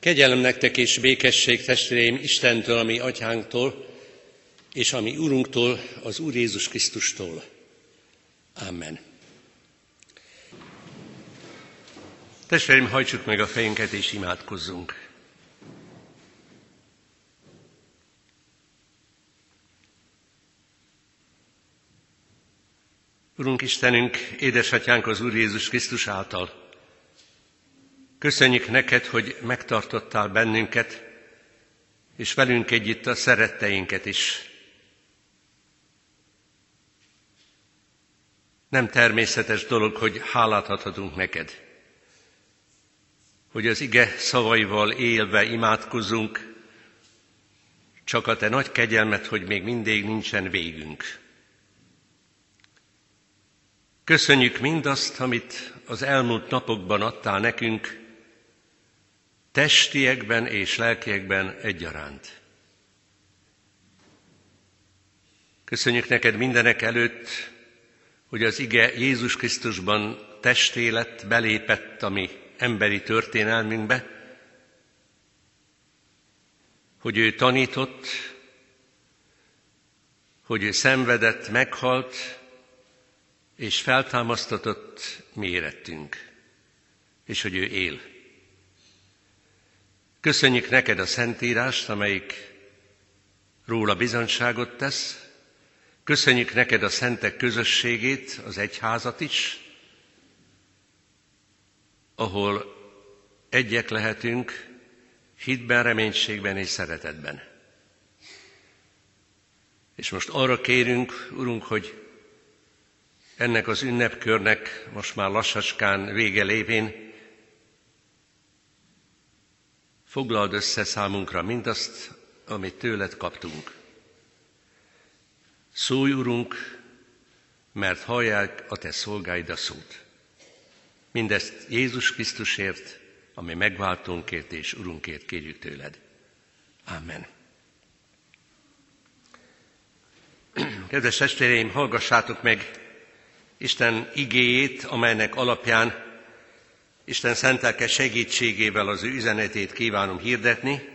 Kegyelem nektek és békesség, testvéreim, Istentől, ami atyánktól, és ami Urunktól, az Úr Jézus Krisztustól. Amen. Testvéreim, hajtsuk meg a fejünket és imádkozzunk. Urunk Istenünk, édesatyánk az Úr Jézus Krisztus által, köszönjük neked, hogy megtartottál bennünket, és velünk együtt a szeretteinket is. Nem természetes dolog, hogy hálát adhatunk neked, hogy az ige szavaival élve imádkozunk, csak a te nagy kegyelmet, hogy még mindig nincsen végünk. Köszönjük mindazt, amit az elmúlt napokban adtál nekünk, testiekben és lelkiekben egyaránt. Köszönjük neked mindenek előtt, hogy az ige Jézus Krisztusban testé lett, belépett a mi emberi történelmünkbe, hogy ő tanított, hogy ő szenvedett, meghalt, és feltámasztatott mérettünk, és hogy ő él. Köszönjük neked a Szentírást, amelyik róla bizonyságot tesz, köszönjük neked a szentek közösségét, az egyházat is, ahol egyek lehetünk hitben, reménységben és szeretetben. És most arra kérünk, Urunk, hogy ennek az ünnepkörnek most már lassacskán vége lévén foglald össze számunkra mindazt, amit tőled kaptunk. Szólj, Urunk, mert hallják a Te szolgáid a szót. Mindezt Jézus Krisztusért, ami megváltónkért és Urunkért kérjük tőled. Amen. Kedves testvéreim, hallgassátok meg Isten igéjét, amelynek alapján Isten szentelke segítségével az ő üzenetét kívánom hirdetni.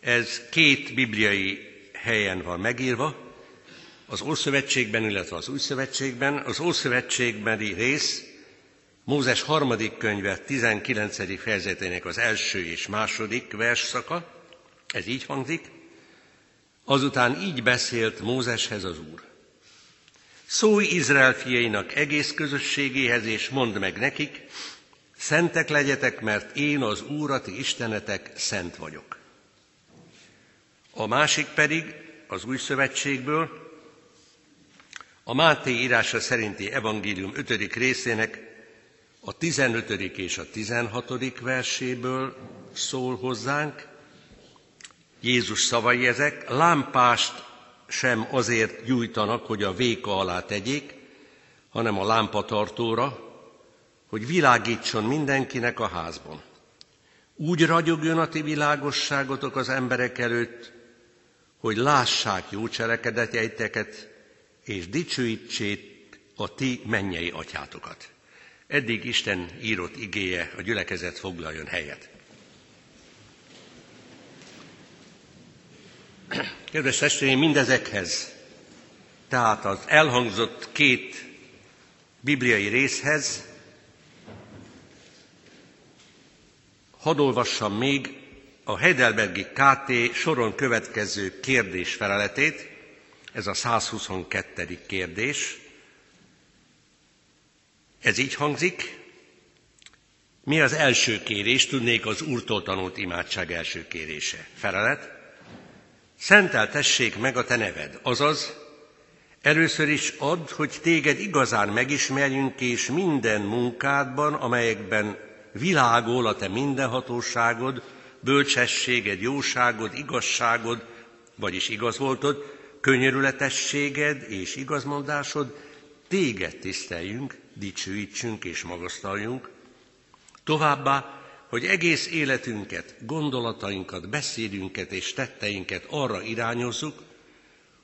Ez két bibliai helyen van megírva, az Ószövetségben, illetve az Új. Az Ószövetségbeni rész Mózes harmadik könyve 19. fejezetének az első és második versszaka, ez így hangzik, azután így beszélt Mózeshez az Úr. Szólj Izrael fiainak egész közösségéhez, és mondd meg nekik, szentek legyetek, mert én az Úr, a ti Istenetek, szent vagyok. A másik pedig az új szövetségből, a Máté írása szerinti evangélium 5. részének a 15. és a 16. verséből szól hozzánk. Jézus szavai ezek, lámpást sem azért gyújtanak, hogy a véka alá tegyék, hanem a lámpatartóra, hogy világítson mindenkinek a házban. Úgy ragyogjon a ti világosságotok az emberek előtt, hogy lássák jó cselekedetjeiteket, és dicsőítsék a ti mennyei atyátokat. Eddig Isten írott igéje a gyülekezet foglaljon helyet. Kedves testvéreim, mindezekhez, tehát az elhangzott két bibliai részhez, hadd olvassam még a Heidelbergi KT soron következő kérdés feleletét, ez a 122. kérdés. Ez így hangzik, mi az első kérés, tudnék az Úrtól tanult imádság első kérése. Felelet, szenteltessék meg a te neved, azaz először is add, hogy téged igazán megismerjünk, és minden munkádban, amelyekben világol a te mindenhatóságod, bölcsességed, jóságod, igazságod, vagyis igaz voltod, könyörületességed és igazmondásod, téged tiszteljünk, dicsőítsünk és magasztaljunk, továbbá hogy egész életünket, gondolatainkat, beszédünket és tetteinket arra irányozzuk,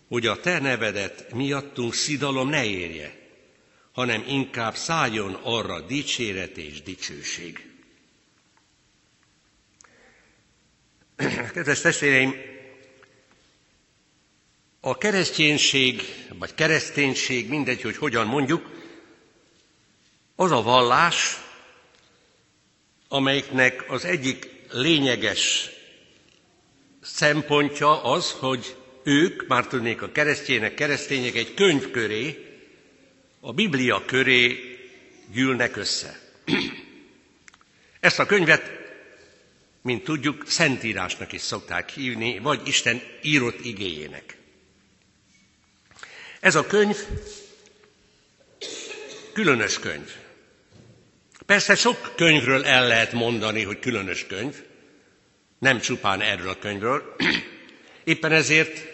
hogy a Te nevedet miattunk szidalom ne érje, hanem inkább szálljon arra dicséret és dicsőség. Kedves testvéreim, a kereszténység, vagy kereszténység, mindegy, hogy hogyan mondjuk, az a vallás, amelyiknek az egyik lényeges szempontja az, hogy ők, már tudnék a keresztjének, keresztények egy könyv köré, a Biblia köré gyűlnek össze. Ezt a könyvet, mint tudjuk, szentírásnak is szokták hívni, vagy Isten írott igéjének. Ez a könyv különös könyv. Persze sok könyvről el lehet mondani, hogy különös könyv, nem csupán erről a könyvről. Éppen ezért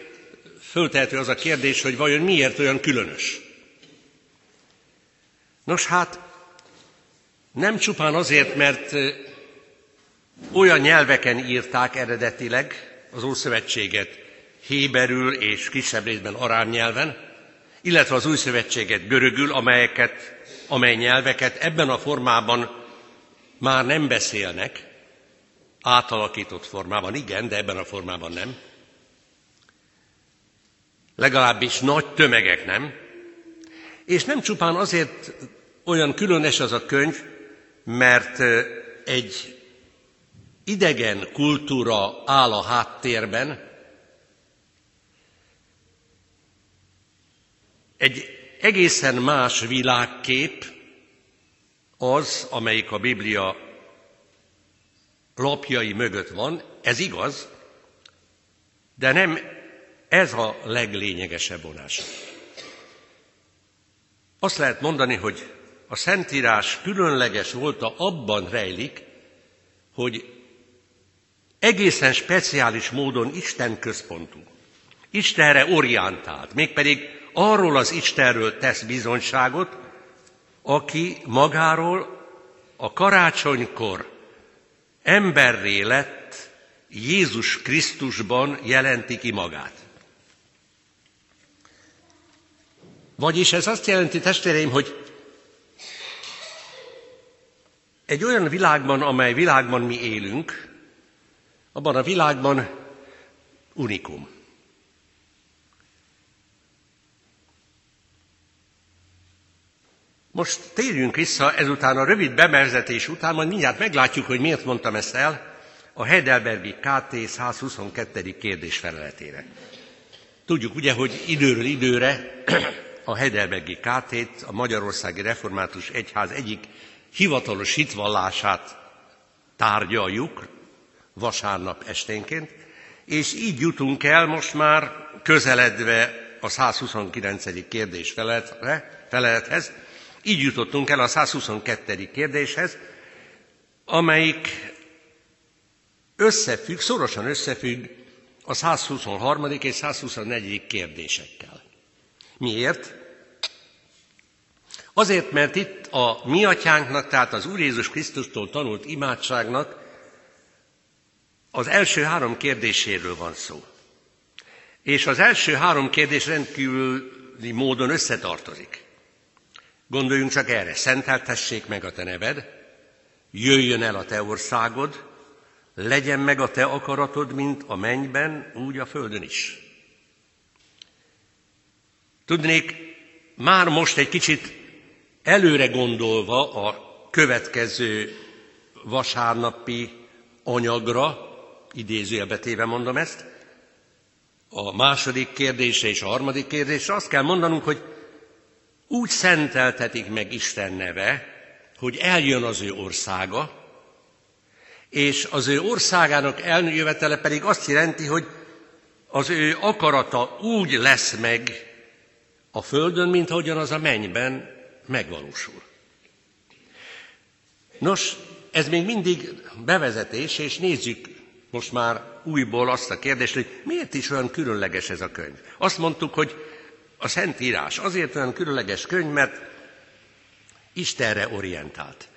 föltehető az a kérdés, hogy vajon miért olyan különös. Nos hát, nem csupán azért, mert olyan nyelveken írták eredetileg az Ószövetséget, héberül és kisebb részben arám nyelven, illetve az új szövetséget görögül, amelyeket, amely nyelveket ebben a formában már nem beszélnek, átalakított formában igen, de ebben a formában nem. Legalábbis nagy tömegek nem. És nem csupán azért olyan különös az a könyv, mert egy idegen kultúra áll a háttérben, Egy egészen más világkép az, amelyik a Biblia lapjai mögött van, ez igaz, de nem ez a leglényegesebb vonás. Azt lehet mondani, hogy a Szentírás különleges volt, abban rejlik, hogy egészen speciális módon Isten központú, Istenre orientált, mégpedig arról az Istenről tesz bizonyságot, aki magáról a karácsonykor emberré lett Jézus Krisztusban jelenti ki magát. Vagyis ez azt jelenti, testvéreim, hogy egy olyan világban, amely világban mi élünk, abban a világban unikum. Most térjünk vissza ezután a rövid bemerzetés után, majd mindjárt meglátjuk, hogy miért mondtam ezt el, a Heidelbergi KT 122. kérdés feleletére. Tudjuk ugye, hogy időről időre a Heidelbergi KT-t, a Magyarországi Református Egyház egyik hivatalos hitvallását tárgyaljuk vasárnap esténként, és így jutunk el most már közeledve a 129. kérdés felelethez, így jutottunk el a 122. kérdéshez, amelyik összefügg, szorosan összefügg a 123. és 124. kérdésekkel. Miért? Azért, mert itt a mi atyánknak, tehát az Úr Jézus Krisztustól tanult imádságnak az első három kérdéséről van szó. És az első három kérdés rendkívüli módon összetartozik. Gondoljunk csak erre, szenteltessék meg a te neved, jöjjön el a te országod, legyen meg a te akaratod, mint a mennyben, úgy a földön is. Tudnék, már most egy kicsit előre gondolva a következő vasárnapi anyagra, idézőjelbetéve mondom ezt, a második kérdése és a harmadik kérdésre azt kell mondanunk, hogy úgy szenteltetik meg Isten neve, hogy eljön az ő országa, és az ő országának eljövetele pedig azt jelenti, hogy az ő akarata úgy lesz meg a földön, mint ahogyan az a mennyben megvalósul. Nos, ez még mindig bevezetés, és nézzük most már újból azt a kérdést, hogy miért is olyan különleges ez a könyv. Azt mondtuk, hogy a Szentírás azért olyan különleges könyv, mert Istenre orientált.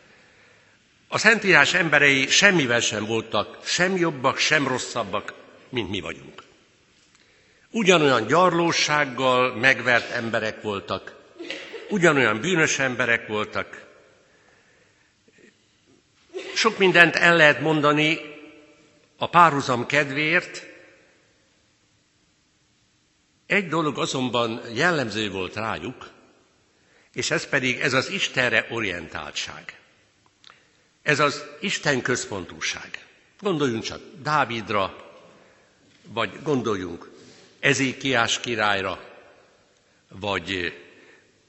A Szentírás emberei semmivel sem voltak sem jobbak, sem rosszabbak, mint mi vagyunk. Ugyanolyan gyarlósággal megvert emberek voltak, ugyanolyan bűnös emberek voltak. Sok mindent el lehet mondani a párhuzam kedvéért. Egy dolog azonban jellemző volt rájuk, és ez pedig ez az Istenre orientáltság. Ez az Isten központúság. Gondoljunk csak Dávidra, vagy gondoljunk Ezékiás királyra, vagy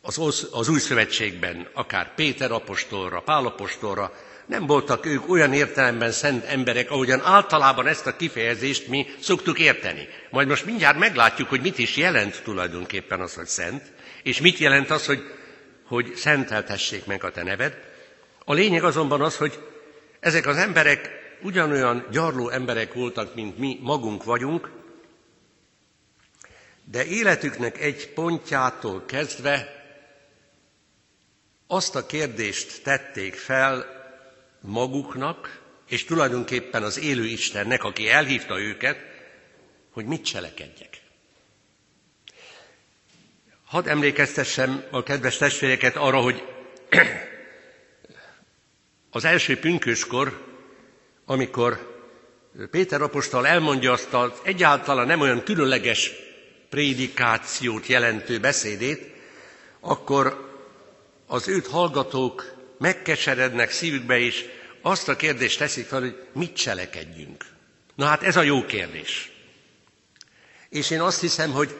az, az új szövetségben akár Péter apostolra, Pál apostolra, nem voltak ők olyan értelemben szent emberek, ahogyan általában ezt a kifejezést mi szoktuk érteni. Majd most mindjárt meglátjuk, hogy mit is jelent tulajdonképpen az, hogy szent, és mit jelent az, hogy, hogy szenteltessék meg a te neved. A lényeg azonban az, hogy ezek az emberek ugyanolyan gyarló emberek voltak, mint mi magunk vagyunk, de életüknek egy pontjától kezdve azt a kérdést tették fel maguknak, és tulajdonképpen az élő Istennek, aki elhívta őket, hogy mit cselekedjek. Hadd emlékeztessem a kedves testvéreket arra, hogy az első pünköskor, amikor Péter apostol elmondja azt az egyáltalán nem olyan különleges prédikációt jelentő beszédét, akkor az őt hallgatók megkeserednek szívükbe, és azt a kérdést teszik fel, hogy mit cselekedjünk. Na hát ez a jó kérdés. És én azt hiszem, hogy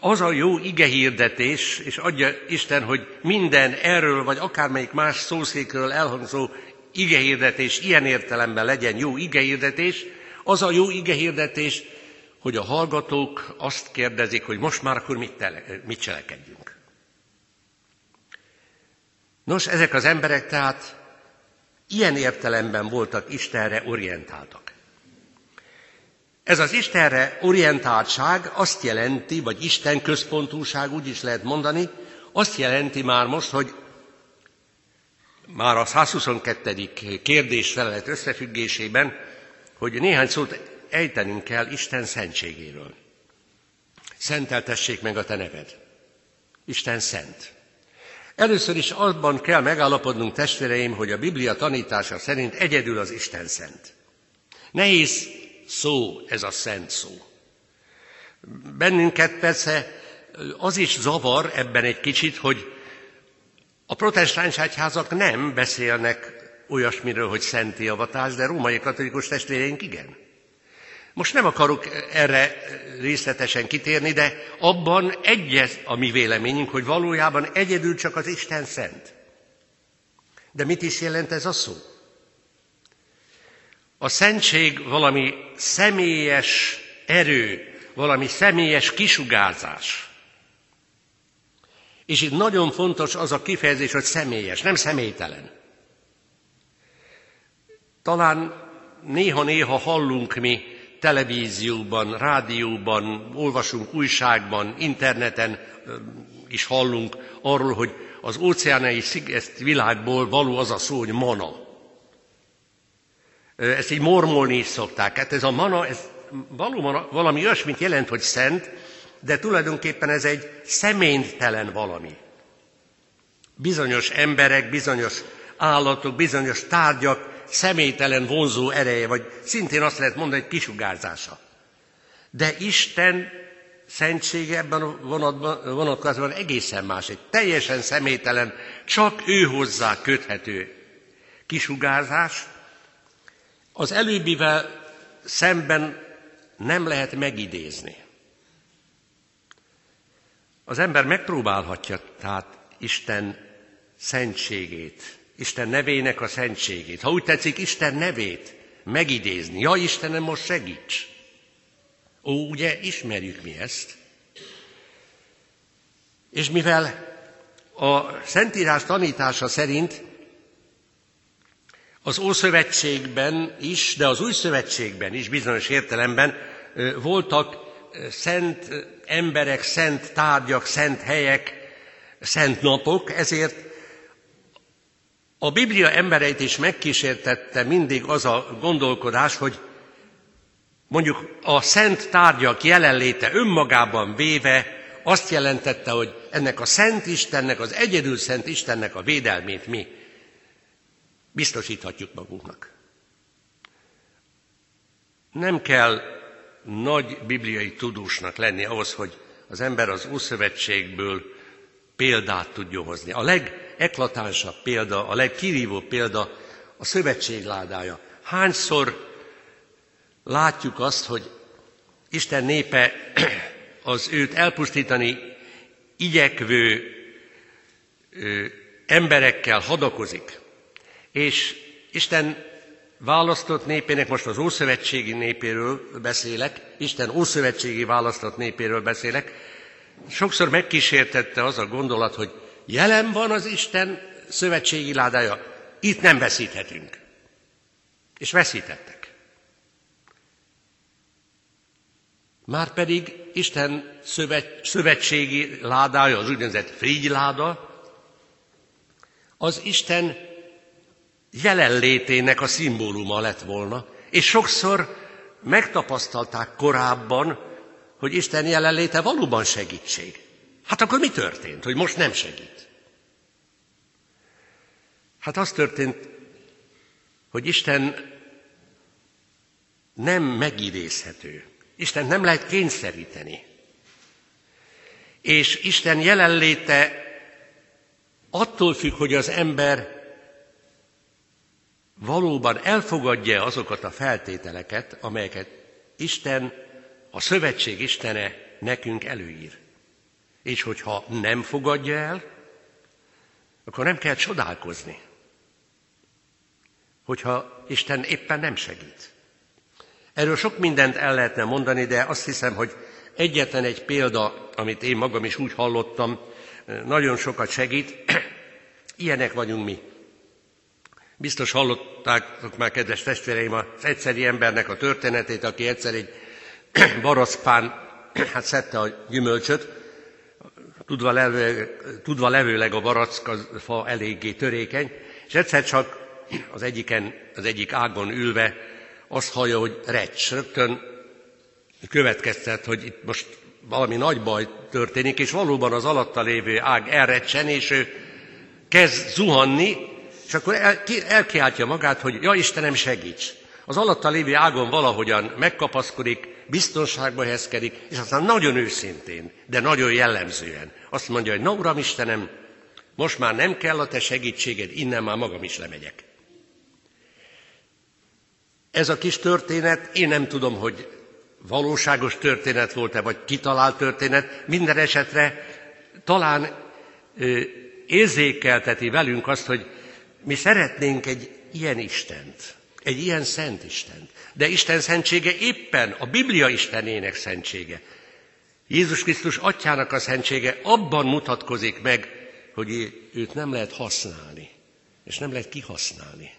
az a jó igehirdetés, és adja Isten, hogy minden erről, vagy akármelyik más szószékről elhangzó igehirdetés ilyen értelemben legyen jó igehirdetés, az a jó igehirdetés, hogy a hallgatók azt kérdezik, hogy most már akkor mit, tele, mit cselekedjünk. Nos, ezek az emberek tehát ilyen értelemben voltak Istenre orientáltak. Ez az Istenre orientáltság azt jelenti, vagy Isten központúság, úgy is lehet mondani, azt jelenti már most, hogy már a 122. kérdés felelet összefüggésében, hogy néhány szót ejtenünk kell Isten szentségéről. Szenteltessék meg a te neved. Isten szent. Először is abban kell megállapodnunk, testvéreim, hogy a Biblia tanítása szerint egyedül az Isten szent. Nehéz szó ez a szent szó. Bennünket persze az is zavar ebben egy kicsit, hogy a protestáns egyházak nem beszélnek olyasmiről, hogy szenti avatás, de római katolikus testvéreink igen. Most nem akarok erre részletesen kitérni, de abban egyez a mi véleményünk, hogy valójában egyedül csak az Isten szent. De mit is jelent ez a szó? A szentség valami személyes erő, valami személyes kisugárzás. És itt nagyon fontos az a kifejezés, hogy személyes, nem személytelen. Talán néha-néha hallunk mi televízióban, rádióban, olvasunk újságban, interneten is hallunk arról, hogy az óceánai sziget világból való az a szó, hogy mana. Ezt így mormolni is szokták. Hát ez a mana, ez valóban valami olyasmit jelent, hogy szent, de tulajdonképpen ez egy szeménytelen valami. Bizonyos emberek, bizonyos állatok, bizonyos tárgyak személytelen vonzó ereje, vagy szintén azt lehet mondani, hogy kisugárzása. De Isten szentsége ebben a vonatban, egészen más, egy teljesen személytelen, csak ő hozzá köthető kisugárzás. Az előbbivel szemben nem lehet megidézni. Az ember megpróbálhatja tehát Isten szentségét, Isten nevének a szentségét. Ha úgy tetszik, Isten nevét megidézni. Ja, Istenem, most segíts! Ó, ugye ismerjük mi ezt. És mivel a Szentírás tanítása szerint az Ószövetségben is, de az Új Szövetségben is bizonyos értelemben voltak szent emberek, szent tárgyak, szent helyek, szent napok, ezért a Biblia embereit is megkísértette mindig az a gondolkodás, hogy mondjuk a szent tárgyak jelenléte önmagában véve azt jelentette, hogy ennek a szent Istennek, az egyedül szent Istennek a védelmét mi biztosíthatjuk magunknak. Nem kell nagy bibliai tudósnak lenni ahhoz, hogy az ember az Ószövetségből példát tudjon hozni. A legeklatánsabb példa, a legkirívóbb példa a szövetség ládája. Hányszor látjuk azt, hogy Isten népe az őt elpusztítani igyekvő emberekkel hadakozik, és Isten választott népének, most az Ószövetségi népéről beszélek, Isten Ószövetségi választott népéről beszélek, sokszor megkísértette az a gondolat, hogy jelen van az Isten szövetségi ládája, itt nem veszíthetünk. És veszítettek. Márpedig Isten szövet, szövetségi ládája, az úgynevezett frigyláda, az Isten jelenlétének a szimbóluma lett volna, és sokszor megtapasztalták korábban, hogy Isten jelenléte valóban segítség. Hát akkor mi történt, hogy most nem segít? Hát az történt, hogy Isten nem megidézhető. Isten nem lehet kényszeríteni. És Isten jelenléte attól függ, hogy az ember valóban elfogadja azokat a feltételeket, amelyeket Isten, a szövetség Istene nekünk előír. És hogyha nem fogadja el, akkor nem kell csodálkozni, hogyha Isten éppen nem segít. Erről sok mindent el lehetne mondani, de azt hiszem, hogy egyetlen egy példa, amit én magam is úgy hallottam, nagyon sokat segít. Ilyenek vagyunk mi. Biztos hallották már, kedves testvéreim, az egyszeri embernek a történetét, aki egyszer egy barackpán hát szedte a gyümölcsöt, tudva, levő, tudva levőleg a barack az fa eléggé törékeny, és egyszer csak az egyiken, az egyik ágon ülve azt hallja, hogy recs, rögtön következtet, hogy itt most valami nagy baj történik, és valóban az alatta lévő ág elrecsen, és ő kezd zuhanni, és akkor el, elkiáltja magát, hogy ja Istenem segíts! Az alatta lévő ágon valahogyan megkapaszkodik, biztonságba helyezkedik, és aztán nagyon őszintén, de nagyon jellemzően azt mondja, hogy na Uram Istenem, most már nem kell a te segítséged, innen már magam is lemegyek. Ez a kis történet, én nem tudom, hogy valóságos történet volt-e, vagy kitalált történet, minden esetre talán ö, érzékelteti velünk azt, hogy mi szeretnénk egy ilyen Istent, egy ilyen szent Istent. De Isten szentsége éppen a Biblia Istenének szentsége. Jézus Krisztus atyának a szentsége abban mutatkozik meg, hogy őt nem lehet használni, és nem lehet kihasználni.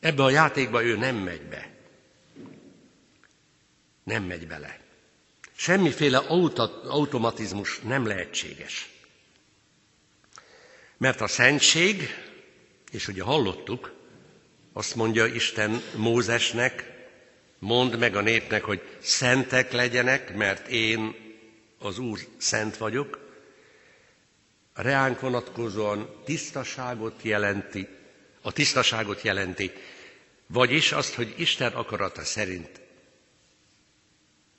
Ebbe a játékba ő nem megy be nem megy bele. Semmiféle automatizmus nem lehetséges. Mert a szentség, és ugye hallottuk, azt mondja Isten Mózesnek, mondd meg a népnek, hogy szentek legyenek, mert én az Úr szent vagyok. A reánk vonatkozóan tisztaságot jelenti, a tisztaságot jelenti, vagyis azt, hogy Isten akarata szerint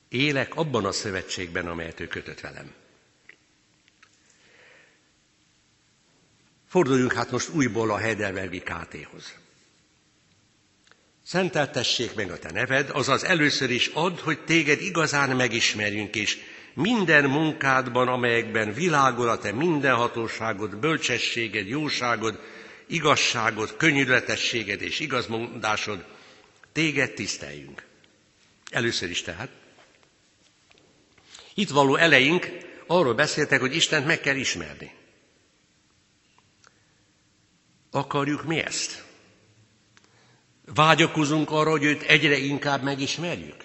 élek abban a szövetségben, amelyet ő kötött velem. Forduljunk hát most újból a Heidelbergi KT-hoz. Szenteltessék meg a te neved, azaz először is add, hogy téged igazán megismerjünk, és minden munkádban, amelyekben világol a te mindenhatóságod, bölcsességed, jóságod, igazságod, könnyűletességed és igazmondásod, téged tiszteljünk. Először is tehát itt való eleink arról beszéltek, hogy Istent meg kell ismerni. Akarjuk mi ezt? Vágyakozunk arra, hogy őt egyre inkább megismerjük?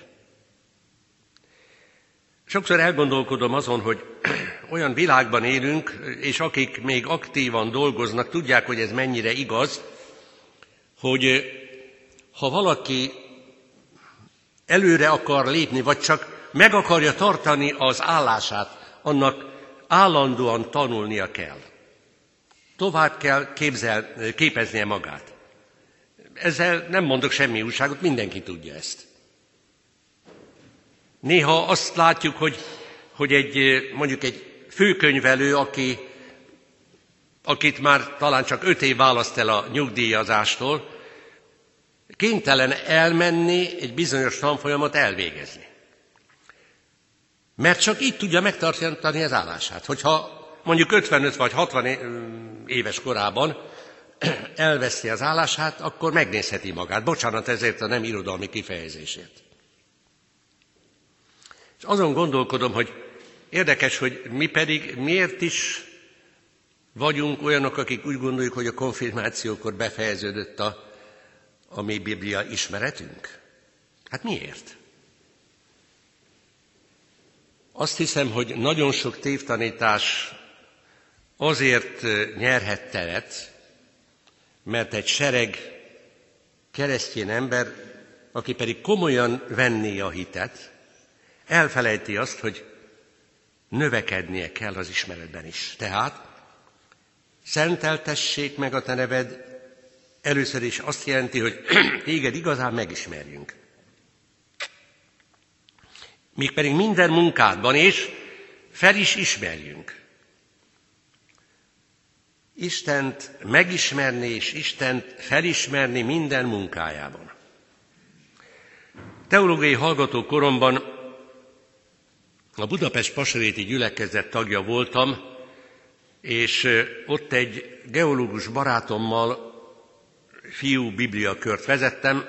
Sokszor elgondolkodom azon, hogy olyan világban élünk, és akik még aktívan dolgoznak, tudják, hogy ez mennyire igaz, hogy ha valaki előre akar lépni, vagy csak meg akarja tartani az állását, annak állandóan tanulnia kell. Tovább kell képzel, képeznie magát. Ezzel nem mondok semmi újságot, mindenki tudja ezt. Néha azt látjuk, hogy, hogy egy, mondjuk egy főkönyvelő, aki, akit már talán csak öt év választ el a nyugdíjazástól, kénytelen elmenni egy bizonyos tanfolyamot elvégezni. Mert csak így tudja megtartani az állását. Hogyha mondjuk 55 vagy 60 éves korában elveszi az állását, akkor megnézheti magát. Bocsánat ezért a nem irodalmi kifejezésért. És azon gondolkodom, hogy érdekes, hogy mi pedig miért is vagyunk olyanok, akik úgy gondoljuk, hogy a konfirmációkor befejeződött a, a mi Biblia ismeretünk. Hát miért? Azt hiszem, hogy nagyon sok tévtanítás azért nyerhet teret, mert egy sereg keresztény ember, aki pedig komolyan venné a hitet, elfelejti azt, hogy növekednie kell az ismeretben is. Tehát szenteltessék meg a te neved, először is azt jelenti, hogy téged igazán megismerjünk. Míg pedig minden munkádban és fel is ismerjünk. Istent megismerni és Istent felismerni minden munkájában. Teológiai hallgató koromban a Budapest Pasaréti gyülekezet tagja voltam, és ott egy geológus barátommal fiú bibliakört vezettem.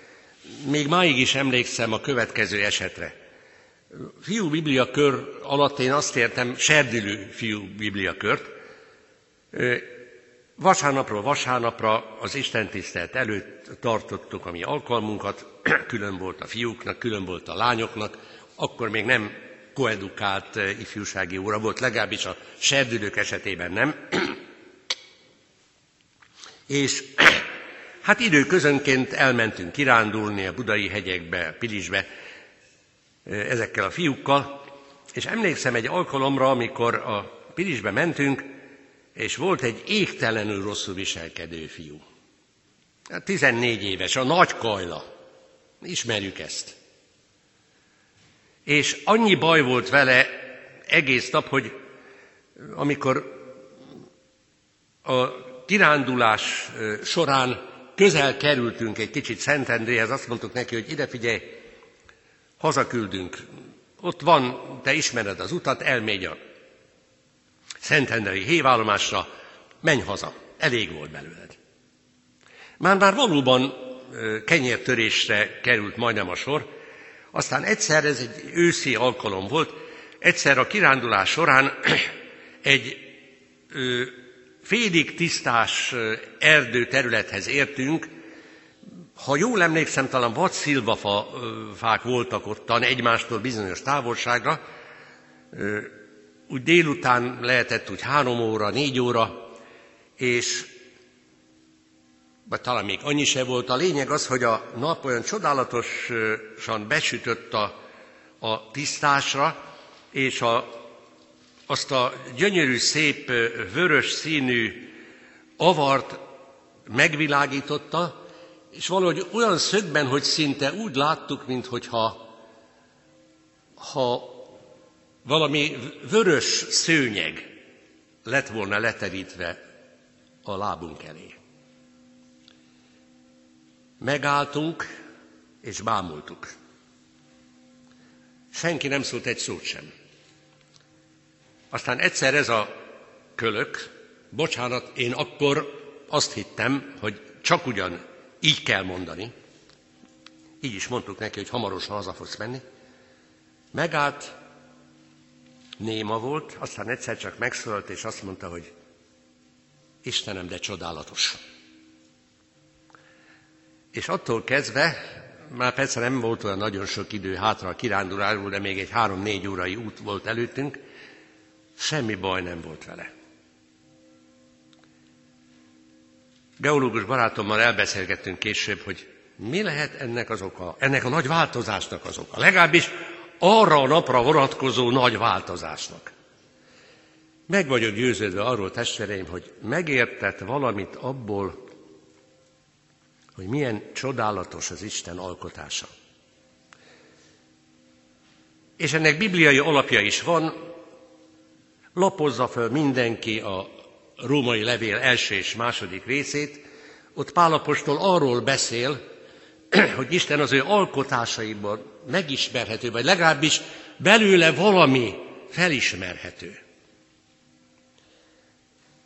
Még máig is emlékszem a következő esetre. Fiú bibliakör alatt én azt értem, serdülő fiú bibliakört, Vasárnapról vasárnapra az Isten tisztelt előtt tartottuk a mi alkalmunkat, külön volt a fiúknak, külön volt a lányoknak, akkor még nem koedukált ifjúsági óra volt, legalábbis a serdülők esetében nem. És hát időközönként elmentünk kirándulni a budai hegyekbe, Pilisbe ezekkel a fiúkkal, és emlékszem egy alkalomra, amikor a Pilisbe mentünk, és volt egy égtelenül rosszul viselkedő fiú. 14 hát éves, a nagy kajla. Ismerjük ezt. És annyi baj volt vele egész nap, hogy amikor a kirándulás során közel kerültünk egy kicsit Szentendréhez, azt mondtuk neki, hogy ide figyelj, hazaküldünk. Ott van, te ismered az utat, elmegy a Szentendrei hévállomásra, menj haza, elég volt belőled. Már-már valóban kenyértörésre került majdnem a sor, aztán egyszer, ez egy őszi alkalom volt, egyszer a kirándulás során egy ö, félig tisztás erdő területhez értünk, ha jól emlékszem, talán vad fák voltak ottan egymástól bizonyos távolságra, úgy délután lehetett úgy három óra, négy óra, és vagy talán még annyi se volt. A lényeg az, hogy a nap olyan csodálatosan besütött a, a tisztásra, és a, azt a gyönyörű, szép, vörös színű avart megvilágította, és valahogy olyan szögben, hogy szinte úgy láttuk, mintha ha valami vörös szőnyeg lett volna leterítve a lábunk elé. Megálltunk és bámultuk. Senki nem szólt egy szót sem. Aztán egyszer ez a kölök, bocsánat, én akkor azt hittem, hogy csak ugyan így kell mondani, így is mondtuk neki, hogy hamarosan haza fogsz menni, megállt, néma volt, aztán egyszer csak megszólalt, és azt mondta, hogy Istenem, de csodálatos. És attól kezdve, már persze nem volt olyan nagyon sok idő hátra a kirándulásból, de még egy három-négy órai út volt előttünk, semmi baj nem volt vele. Geológus barátommal elbeszélgettünk később, hogy mi lehet ennek az oka, ennek a nagy változásnak az oka. Legalábbis arra a napra vonatkozó nagy változásnak. Meg vagyok győződve arról, testvéreim, hogy megértett valamit abból, hogy milyen csodálatos az Isten alkotása. És ennek bibliai alapja is van, lapozza föl mindenki a római levél első és második részét, ott Pálapostól arról beszél, hogy Isten az ő alkotásaiban megismerhető, vagy legalábbis belőle valami felismerhető.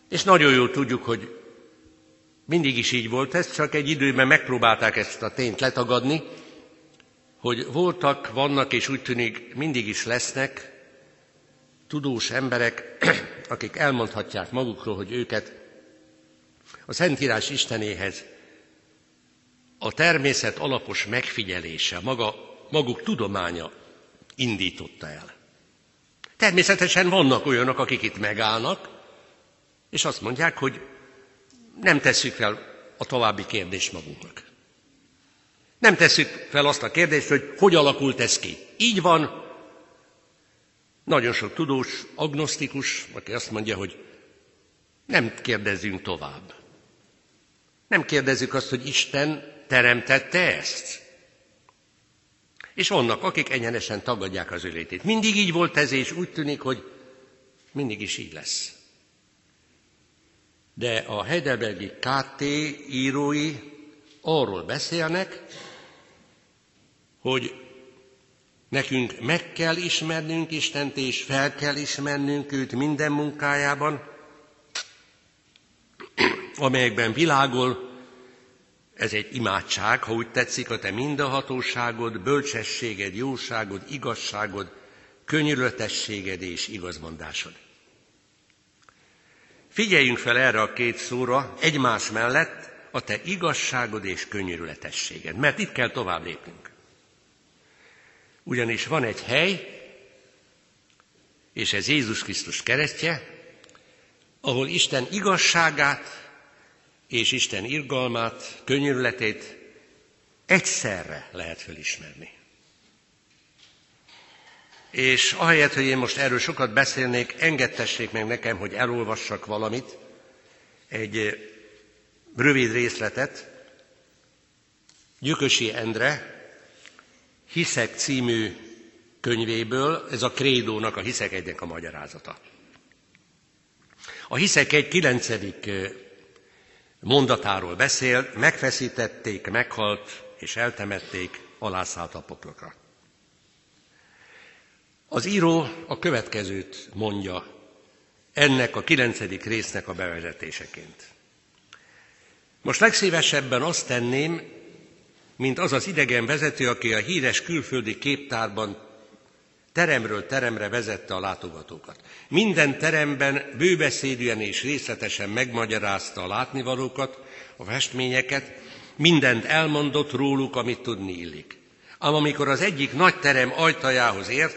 És nagyon jól tudjuk, hogy mindig is így volt ez, csak egy időben megpróbálták ezt a tényt letagadni, hogy voltak, vannak és úgy tűnik mindig is lesznek tudós emberek, akik elmondhatják magukról, hogy őket a Szentírás Istenéhez a természet alapos megfigyelése, maga, maguk tudománya indította el. Természetesen vannak olyanok, akik itt megállnak, és azt mondják, hogy nem tesszük fel a további kérdést magunknak. Nem tesszük fel azt a kérdést, hogy hogy alakult ez ki. Így van, nagyon sok tudós, agnosztikus, aki azt mondja, hogy nem kérdezzünk tovább. Nem kérdezzük azt, hogy Isten teremtette ezt. És vannak, akik egyenesen tagadják az ő létét. Mindig így volt ez, és úgy tűnik, hogy mindig is így lesz. De a Heidelbergi KT írói arról beszélnek, hogy nekünk meg kell ismernünk Istent, és fel kell ismernünk őt minden munkájában, amelyekben világol, ez egy imádság, ha úgy tetszik, a te mindenhatóságod, bölcsességed, jóságod, igazságod, könyörületességed és igazmondásod. Figyeljünk fel erre a két szóra egymás mellett a te igazságod és könyörületességed, mert itt kell tovább lépnünk. Ugyanis van egy hely, és ez Jézus Krisztus keresztje, ahol Isten igazságát és Isten irgalmát, könyörületét egyszerre lehet felismerni. És ahelyett, hogy én most erről sokat beszélnék, engedtessék meg nekem, hogy elolvassak valamit, egy rövid részletet, Gyökösi Endre, Hiszek című könyvéből, ez a krédónak, a Hiszek egynek a magyarázata. A Hiszek egy kilencedik mondatáról beszél, megfeszítették, meghalt és eltemették, alászállt a poklokra. Az író a következőt mondja ennek a kilencedik résznek a bevezetéseként. Most legszívesebben azt tenném, mint az az idegen vezető, aki a híres külföldi képtárban teremről teremre vezette a látogatókat. Minden teremben bőbeszédűen és részletesen megmagyarázta a látnivalókat, a festményeket, mindent elmondott róluk, amit tudni illik. Ám amikor az egyik nagy terem ajtajához ért,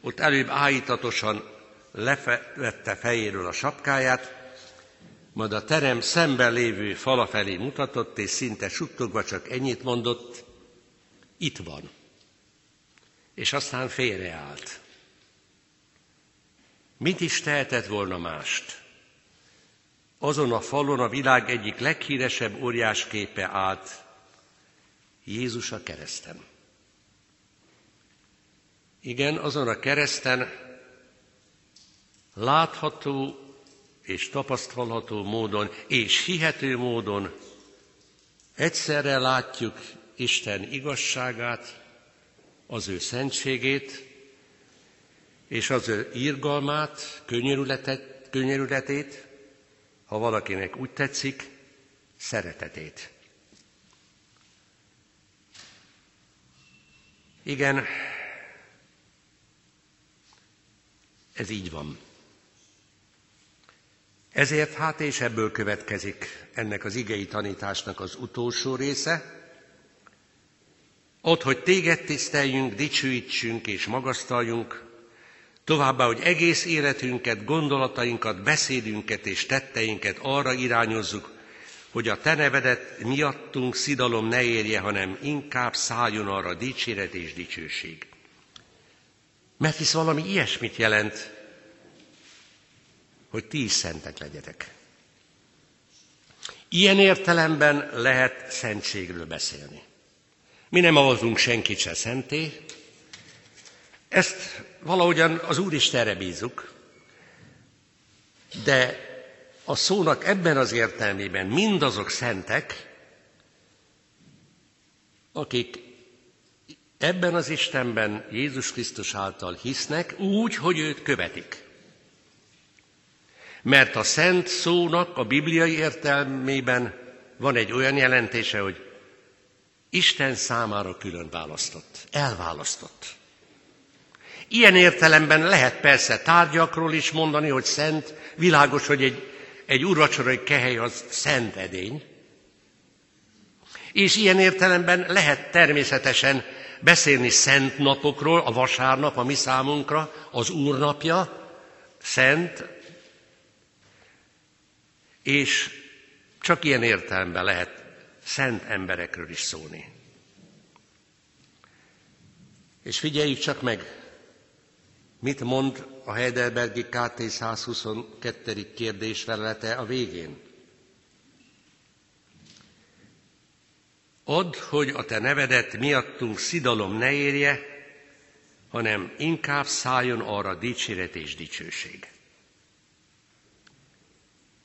ott előbb áhítatosan levette fejéről a sapkáját, majd a terem szemben lévő fala felé mutatott, és szinte suttogva csak ennyit mondott, itt van. És aztán félreállt. Mit is tehetett volna mást? Azon a falon a világ egyik leghíresebb óriásképe állt, Jézus a kereszten. Igen, azon a kereszten látható és tapasztalható módon és hihető módon egyszerre látjuk Isten igazságát, az ő szentségét, és az ő írgalmát, könyörületét, ha valakinek úgy tetszik, szeretetét. Igen, ez így van. Ezért hát és ebből következik ennek az igei tanításnak az utolsó része, ott, hogy téged tiszteljünk, dicsőítsünk és magasztaljunk, továbbá, hogy egész életünket, gondolatainkat, beszédünket és tetteinket arra irányozzuk, hogy a te nevedet miattunk szidalom ne érje, hanem inkább szálljon arra dicséret és dicsőség. Mert hisz valami ilyesmit jelent, hogy ti is szentek legyetek. Ilyen értelemben lehet szentségről beszélni. Mi nem avazunk senkit se szenté, Ezt valahogyan az Úristenre bízunk, de a szónak ebben az értelmében mindazok szentek, akik ebben az Istenben Jézus Krisztus által hisznek úgy, hogy őt követik. Mert a szent szónak a bibliai értelmében van egy olyan jelentése, hogy Isten számára külön választott, elválasztott. Ilyen értelemben lehet persze tárgyakról is mondani, hogy szent, világos, hogy egy, egy urvacsorai kehely az szent edény. És ilyen értelemben lehet természetesen beszélni szent napokról, a vasárnap a mi számunkra, az úrnapja, szent, és csak ilyen értelemben lehet szent emberekről is szólni. És figyeljük csak meg, mit mond a Heidelbergi KT 122. kérdés felelete a végén. Add, hogy a te nevedet miattunk szidalom ne érje, hanem inkább szálljon arra dicséret és dicsőség.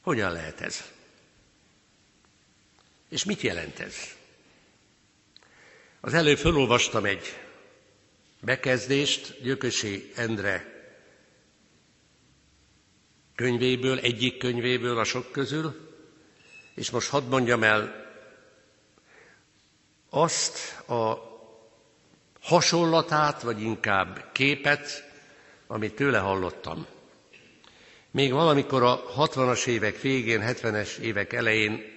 Hogyan lehet ez? És mit jelent ez? Az előbb felolvastam egy bekezdést Gyökösi Endre könyvéből, egyik könyvéből a sok közül, és most hadd mondjam el azt a hasonlatát, vagy inkább képet, amit tőle hallottam. Még valamikor a 60-as évek végén, 70-es évek elején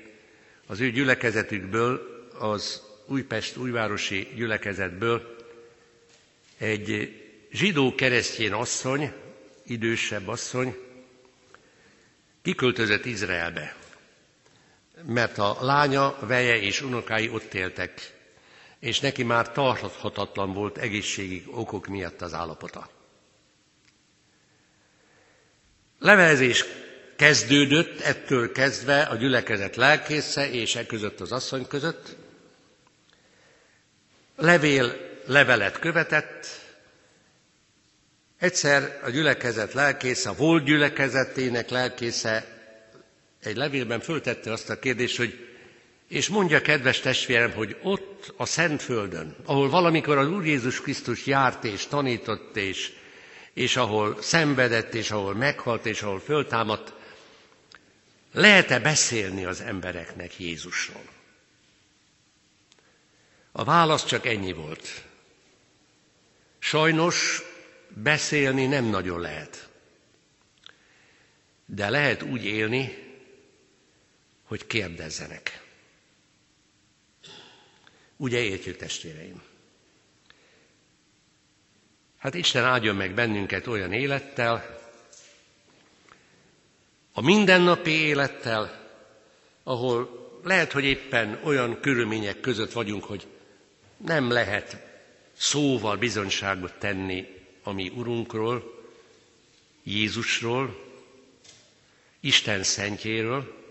az ő gyülekezetükből, az Újpest újvárosi gyülekezetből egy zsidó keresztjén asszony, idősebb asszony, kiköltözött Izraelbe, mert a lánya, veje és unokái ott éltek, és neki már tarthatatlan volt egészségi okok miatt az állapota. Levelezés kezdődött ettől kezdve a gyülekezet lelkésze és e között az asszony között. Levél levelet követett, egyszer a gyülekezet lelkésze, a volt gyülekezetének lelkésze egy levélben föltette azt a kérdést, hogy és mondja, kedves testvérem, hogy ott a Szentföldön, ahol valamikor az Úr Jézus Krisztus járt és tanított, és, és ahol szenvedett, és ahol meghalt, és ahol föltámadt, lehet-e beszélni az embereknek Jézusról? A válasz csak ennyi volt. Sajnos beszélni nem nagyon lehet. De lehet úgy élni, hogy kérdezzenek. Ugye értjük, testvéreim? Hát Isten áldjon meg bennünket olyan élettel, a mindennapi élettel, ahol lehet, hogy éppen olyan körülmények között vagyunk, hogy nem lehet szóval bizonyságot tenni a mi Urunkról, Jézusról, Isten szentjéről,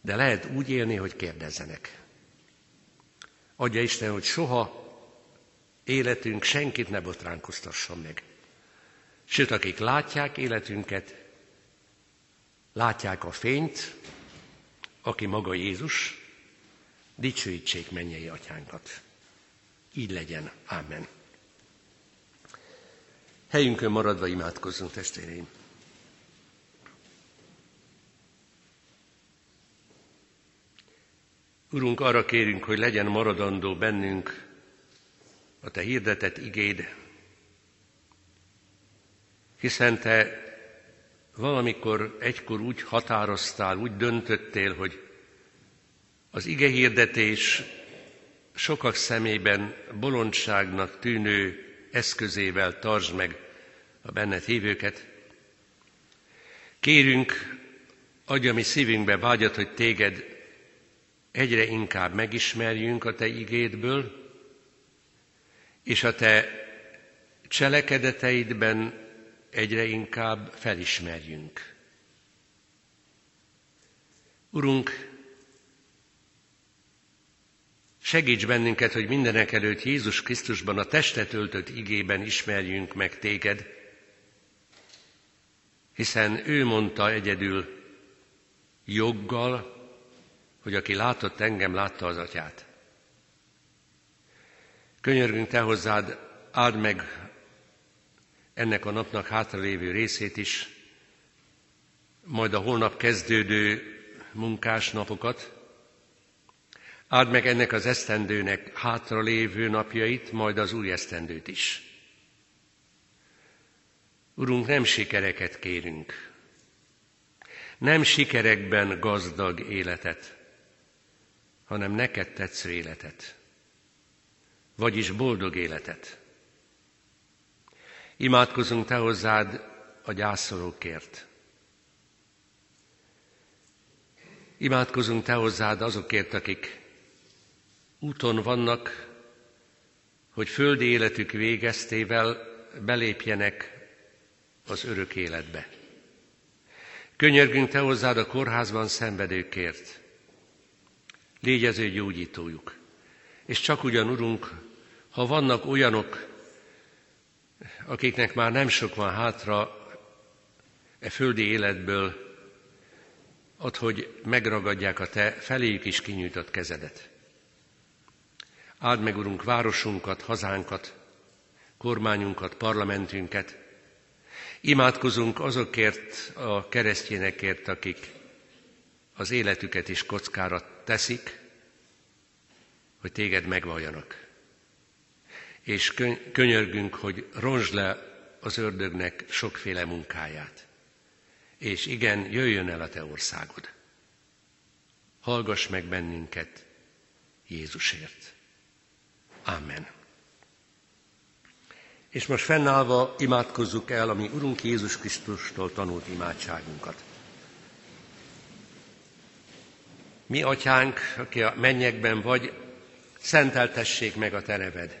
de lehet úgy élni, hogy kérdezzenek. Adja Isten, hogy soha életünk senkit ne botránkoztasson meg. Sőt, akik látják életünket, látják a fényt, aki maga Jézus, dicsőítsék mennyei atyánkat. Így legyen. Amen. Helyünkön maradva imádkozzunk, testvéreim. Urunk, arra kérünk, hogy legyen maradandó bennünk a Te hirdetett igéd, hiszen Te valamikor egykor úgy határoztál, úgy döntöttél, hogy az ige hirdetés sokak szemében bolondságnak tűnő eszközével tartsd meg a benned hívőket. Kérünk, adja mi szívünkbe vágyat, hogy téged egyre inkább megismerjünk a te igédből, és a te cselekedeteidben egyre inkább felismerjünk. Urunk, Segíts bennünket, hogy mindenek előtt Jézus Krisztusban a testet öltött igében ismerjünk meg téged, hiszen ő mondta egyedül joggal, hogy aki látott engem, látta az atyát. Könyörgünk te hozzád, áld meg ennek a napnak hátralévő részét is, majd a holnap kezdődő munkás napokat, áld meg ennek az esztendőnek hátralévő napjait, majd az új esztendőt is. Urunk, nem sikereket kérünk, nem sikerekben gazdag életet, hanem neked tetsző életet, vagyis boldog életet. Imádkozunk Te hozzád a gyászolókért. Imádkozunk Te hozzád azokért, akik úton vannak, hogy földi életük végeztével belépjenek az örök életbe. Könyörgünk Te hozzád a kórházban szenvedőkért. Légy az ő gyógyítójuk. És csak ugyan, Urunk, ha vannak olyanok, akiknek már nem sok van hátra e földi életből, ad, hogy megragadják a Te feléjük is kinyújtott kezedet. Áld meg, Urunk, városunkat, hazánkat, kormányunkat, parlamentünket. Imádkozunk azokért a keresztényekért, akik az életüket is kockára teszik, hogy téged megvalljanak. És könyörgünk, hogy ronzsd le az ördögnek sokféle munkáját. És igen, jöjjön el a te országod. Hallgass meg bennünket Jézusért. Amen. És most fennállva imádkozzuk el a mi Urunk Jézus Krisztustól tanult imádságunkat. Mi, atyánk, aki a mennyekben vagy, szenteltessék meg a te neved.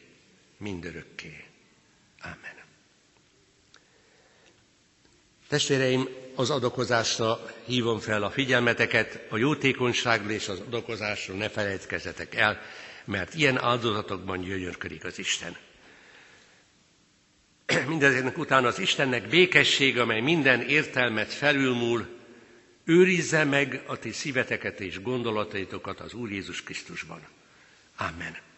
mindörökké. Amen. Testvéreim, az adakozásra hívom fel a figyelmeteket, a jótékonyságról és az adakozásról ne felejtkezzetek el, mert ilyen áldozatokban gyönyörködik az Isten. Mindezeknek után az Istennek békesség, amely minden értelmet felülmúl, őrizze meg a ti szíveteket és gondolataitokat az Úr Jézus Krisztusban. Amen.